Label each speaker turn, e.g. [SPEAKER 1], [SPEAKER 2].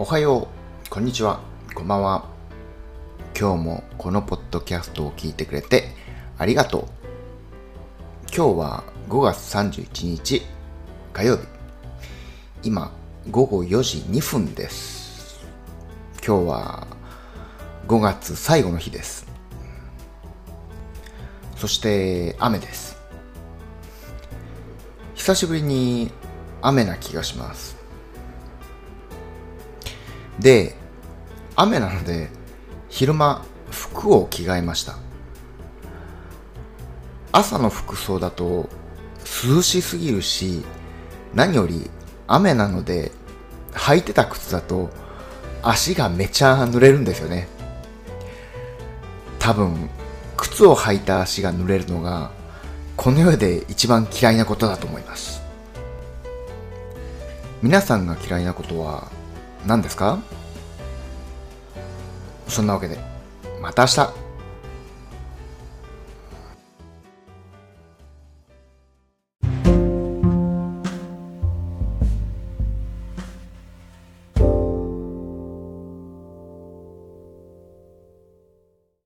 [SPEAKER 1] おはよう、こんにちは、こんばんは。今日もこのポッドキャストを聞いてくれてありがとう。今日は5月31日火曜日。今、午後4時2分です。今日は5月最後の日です。そして雨です。久しぶりに雨な気がします。で、雨なので、昼間、服を着替えました。朝の服装だと、涼しすぎるし、何より雨なので、履いてた靴だと、足がめちゃ濡れるんですよね。多分、靴を履いた足が濡れるのが、この世で一番嫌いなことだと思います。皆さんが嫌いなことは何ですか？そんなわけで、また明日。